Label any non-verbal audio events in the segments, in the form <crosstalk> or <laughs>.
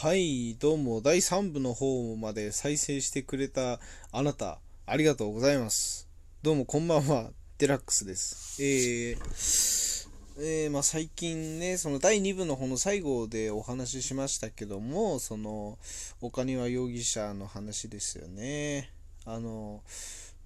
はい、どうも、第3部の方まで再生してくれたあなた、ありがとうございます。どうも、こんばんは、デラックスです。えー、えーまあ、最近ね、その第2部の方の最後でお話ししましたけども、その、岡庭容疑者の話ですよね。あの、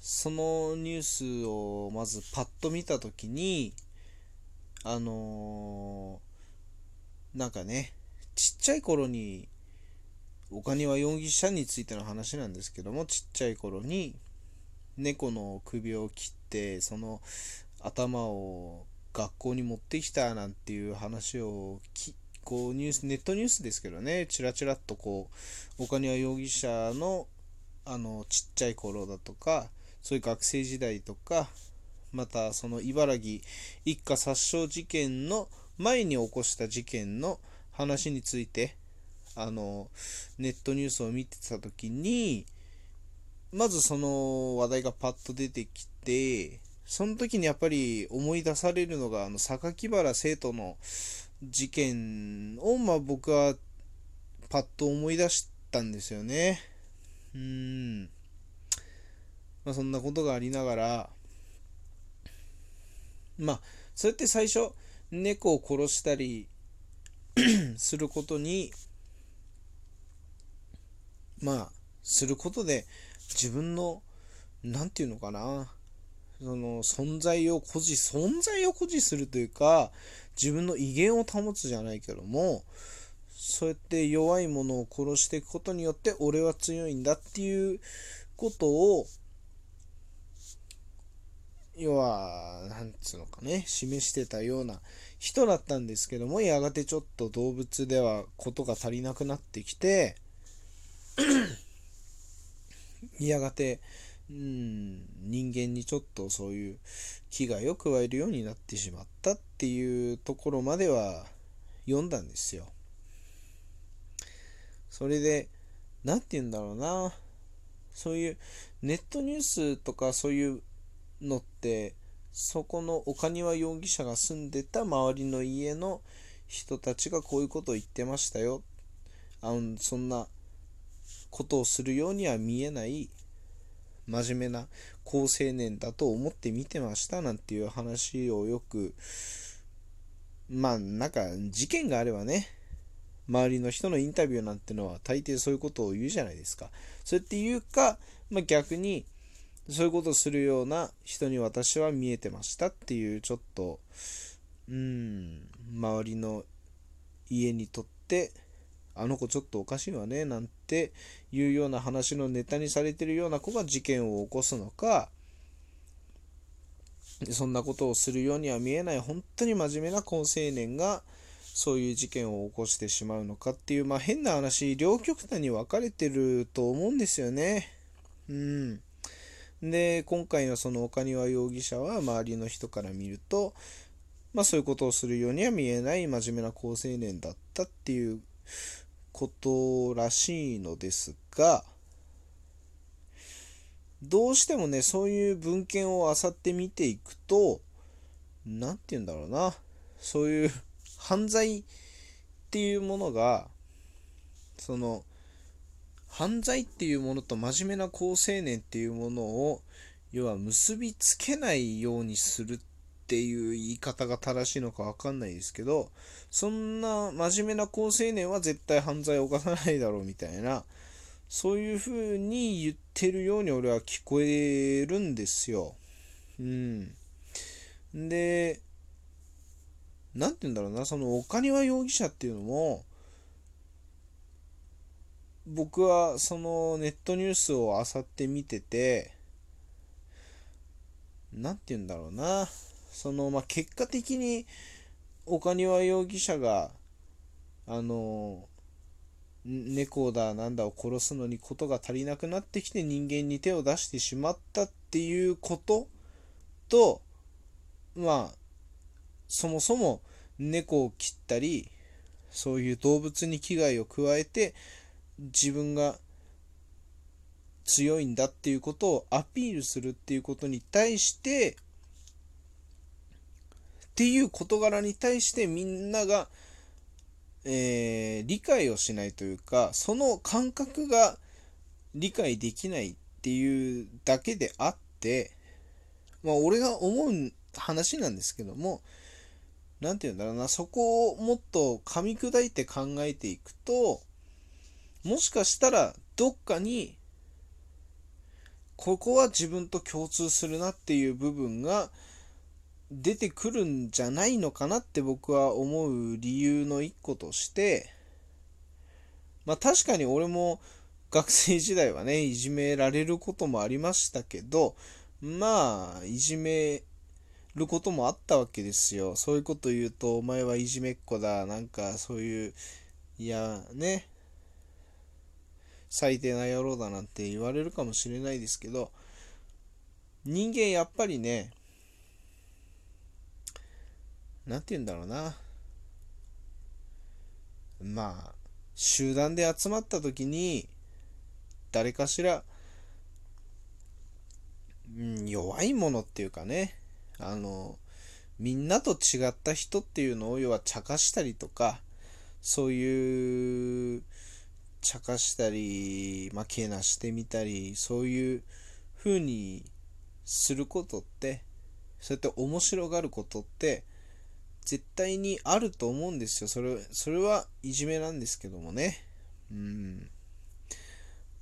そのニュースをまずパッと見たときに、あのなんかね、ちっちゃい頃に岡庭容疑者についての話なんですけどもちっちゃい頃に猫の首を切ってその頭を学校に持ってきたなんていう話をきこうニュースネットニュースですけどねちらちらっとこう岡庭容疑者のあのちっちゃい頃だとかそういう学生時代とかまたその茨城一家殺傷事件の前に起こした事件の話についてあのネットニュースを見てた時にまずその話題がパッと出てきてその時にやっぱり思い出されるのがあの榊原生徒の事件をまあ僕はパッと思い出したんですよね。うん。まあそんなことがありながらまあそうやって最初猫を殺したり <clears throat> することにまあすることで自分の何て言うのかなその存在を誇示存在を誇示するというか自分の威厳を保つじゃないけどもそうやって弱いものを殺していくことによって俺は強いんだっていうことを要はなんつうのかね示してたような人だったんですけどもやがてちょっと動物ではことが足りなくなってきて <coughs> やがて、うん、人間にちょっとそういう危害を加えるようになってしまったっていうところまでは読んだんですよ。それで何て言うんだろうなそういうネットニュースとかそういうのってそこの岡庭容疑者が住んでた周りの家の人たちがこういうことを言ってましたよあのそんなことをするようには見えない真面目な好青年だと思って見てましたなんていう話をよくまあなんか事件があればね周りの人のインタビューなんてのは大抵そういうことを言うじゃないですか。そうやって言うか、まあ、逆にそういうことをするような人に私は見えてましたっていうちょっとうん周りの家にとってあの子ちょっとおかしいわねなんていうような話のネタにされてるような子が事件を起こすのかそんなことをするようには見えない本当に真面目な好青年がそういう事件を起こしてしまうのかっていうまあ変な話両極端に分かれてると思うんですよね。うん。で今回のその岡庭容疑者は周りの人から見るとまあそういうことをするようには見えない真面目な好青年だったっていうことらしいのですがどうしてもねそういう文献を漁って見ていくと何て言うんだろうなそういう犯罪っていうものがその犯罪っていうものと真面目な好青年っていうものを要は結びつけないようにするっていう言い方が正しいのか分かんないですけどそんな真面目な好青年は絶対犯罪を犯さないだろうみたいなそういう風に言ってるように俺は聞こえるんですよ。うん。で、なんて言うんだろうな、その岡庭容疑者っていうのも、僕はそのネットニュースを漁って見てて、なんて言うんだろうな、その、まあ、結果的に岡庭容疑者が、あの、猫だなんだを殺すのにことが足りなくなってきて人間に手を出してしまったっていうこととまあそもそも猫を切ったりそういう動物に危害を加えて自分が強いんだっていうことをアピールするっていうことに対してっていう事柄に対してみんながえー、理解をしないというかその感覚が理解できないっていうだけであってまあ俺が思う話なんですけども何て言うんだろうなそこをもっと噛み砕いて考えていくともしかしたらどっかにここは自分と共通するなっていう部分が出てくるんじゃないのかなって僕は思う理由の一個としてまあ確かに俺も学生時代はねいじめられることもありましたけどまあいじめることもあったわけですよ。そういうこと言うとお前はいじめっ子だ。なんかそういういやね。最低な野郎だなんて言われるかもしれないですけど人間やっぱりね何て言うんだろうな。まあ集団で集まった時に誰かしら、うん、弱いものっていうかねあのみんなと違った人っていうのを要は茶化したりとかそういう茶化したり、まあ、けなしてみたり、そういう風にすることって、そうやって面白がることって、絶対にあると思うんですよ。それ、それはいじめなんですけどもね。うん。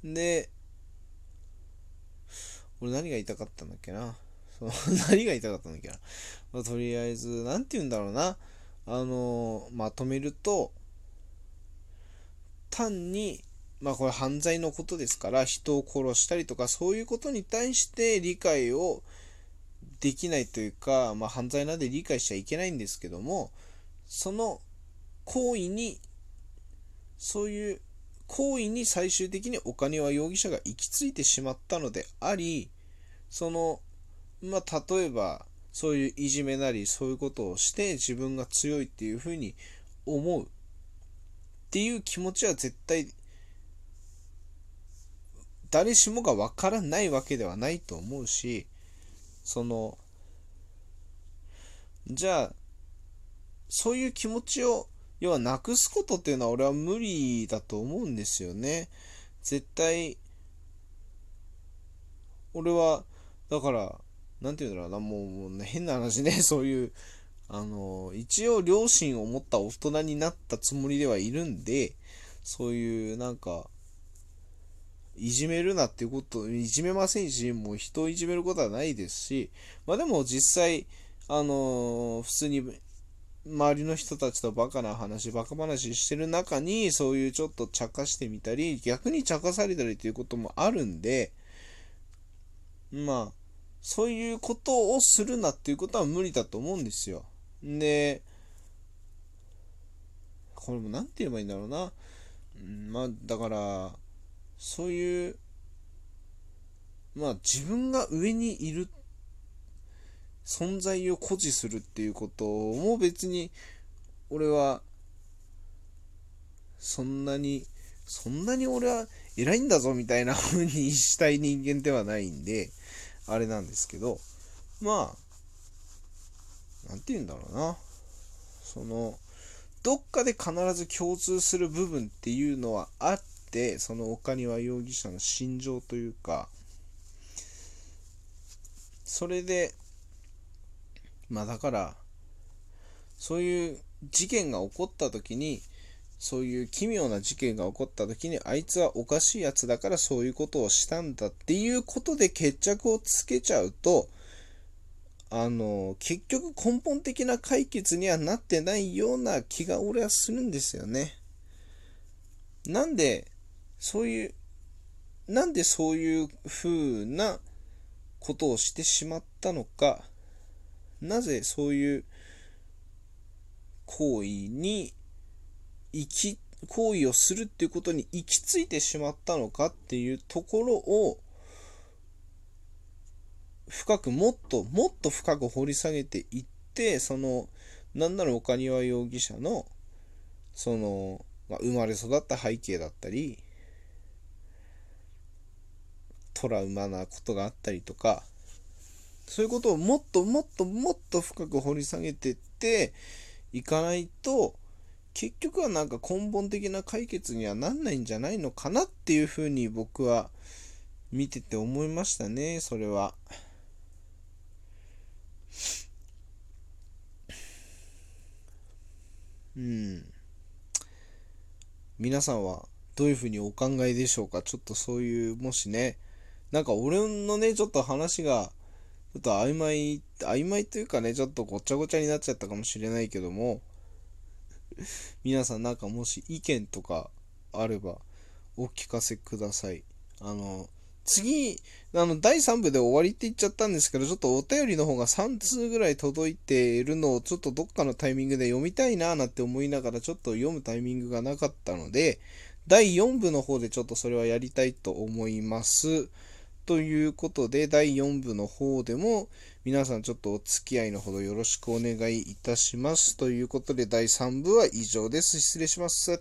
で、俺何が言いたかったんだっけな。その <laughs> 何が言いたかったんだっけな。まあ、とりあえず、何て言うんだろうな。あの、まとめると、単に、まあこれ犯罪のことですから、人を殺したりとか、そういうことに対して理解をできないというか、まあ犯罪なんで理解しちゃいけないんですけども、その行為に、そういう行為に最終的に岡庭容疑者が行き着いてしまったのであり、その、まあ例えば、そういういじめなり、そういうことをして自分が強いっていうふうに思う。っていう気持ちは絶対誰しもがわからないわけではないと思うしそのじゃあそういう気持ちを要はなくすことっていうのは俺は無理だと思うんですよね。絶対俺はだから何て言うんだろうなもうもう、ね、変な話ねそういうあの、一応両親を持った大人になったつもりではいるんで、そういうなんか、いじめるなっていうこと、いじめませんし、もう人をいじめることはないですし、まあでも実際、あの普通に周りの人たちとバカな話、バカ話してる中に、そういうちょっと茶化してみたり、逆に茶化されたりということもあるんで、まあ、そういうことをするなっていうことは無理だと思うんですよ。で、これも何て言えばいいんだろうな。まあ、だから、そういう、まあ自分が上にいる存在を誇示するっていうことも別に俺はそんなにそんなに俺は偉いんだぞみたいな風にしたい人間ではないんであれなんですけどまあ何て言うんだろうな。そのどっかで必ず共通する部分っていうのはあってその岡庭容疑者の心情というかそれでまあだからそういう事件が起こった時にそういう奇妙な事件が起こった時にあいつはおかしいやつだからそういうことをしたんだっていうことで決着をつけちゃうとあの、結局根本的な解決にはなってないような気が俺はするんですよね。なんで、そういう、なんでそういう風なことをしてしまったのか、なぜそういう行為に行き、行為をするっていうことに行き着いてしまったのかっていうところを深くもっともっと深く掘り下げていってそのなんなら岡庭容疑者のその、まあ、生まれ育った背景だったりトラウマなことがあったりとかそういうことをもっともっともっと深く掘り下げてっていかないと結局はなんか根本的な解決にはなんないんじゃないのかなっていうふうに僕は見てて思いましたね、それは。うん。皆さんはどういうふうにお考えでしょうか？ちょっとそういう、もしね、なんか俺のね、ちょっと話が、ちょっと曖昧、曖昧というかね、ちょっとごちゃごちゃになっちゃったかもしれないけども、<laughs> 皆さんなんかもし意見とかあればお聞かせください。あの、次、あの、第3部で終わりって言っちゃったんですけど、ちょっとお便りの方が3通ぐらい届いているのを、ちょっとどっかのタイミングで読みたいなーなんて思いながら、ちょっと読むタイミングがなかったので、第4部の方でちょっとそれはやりたいと思います。ということで、第4部の方でも、皆さんちょっとお付き合いのほどよろしくお願いいたします。ということで、第3部は以上です。失礼します。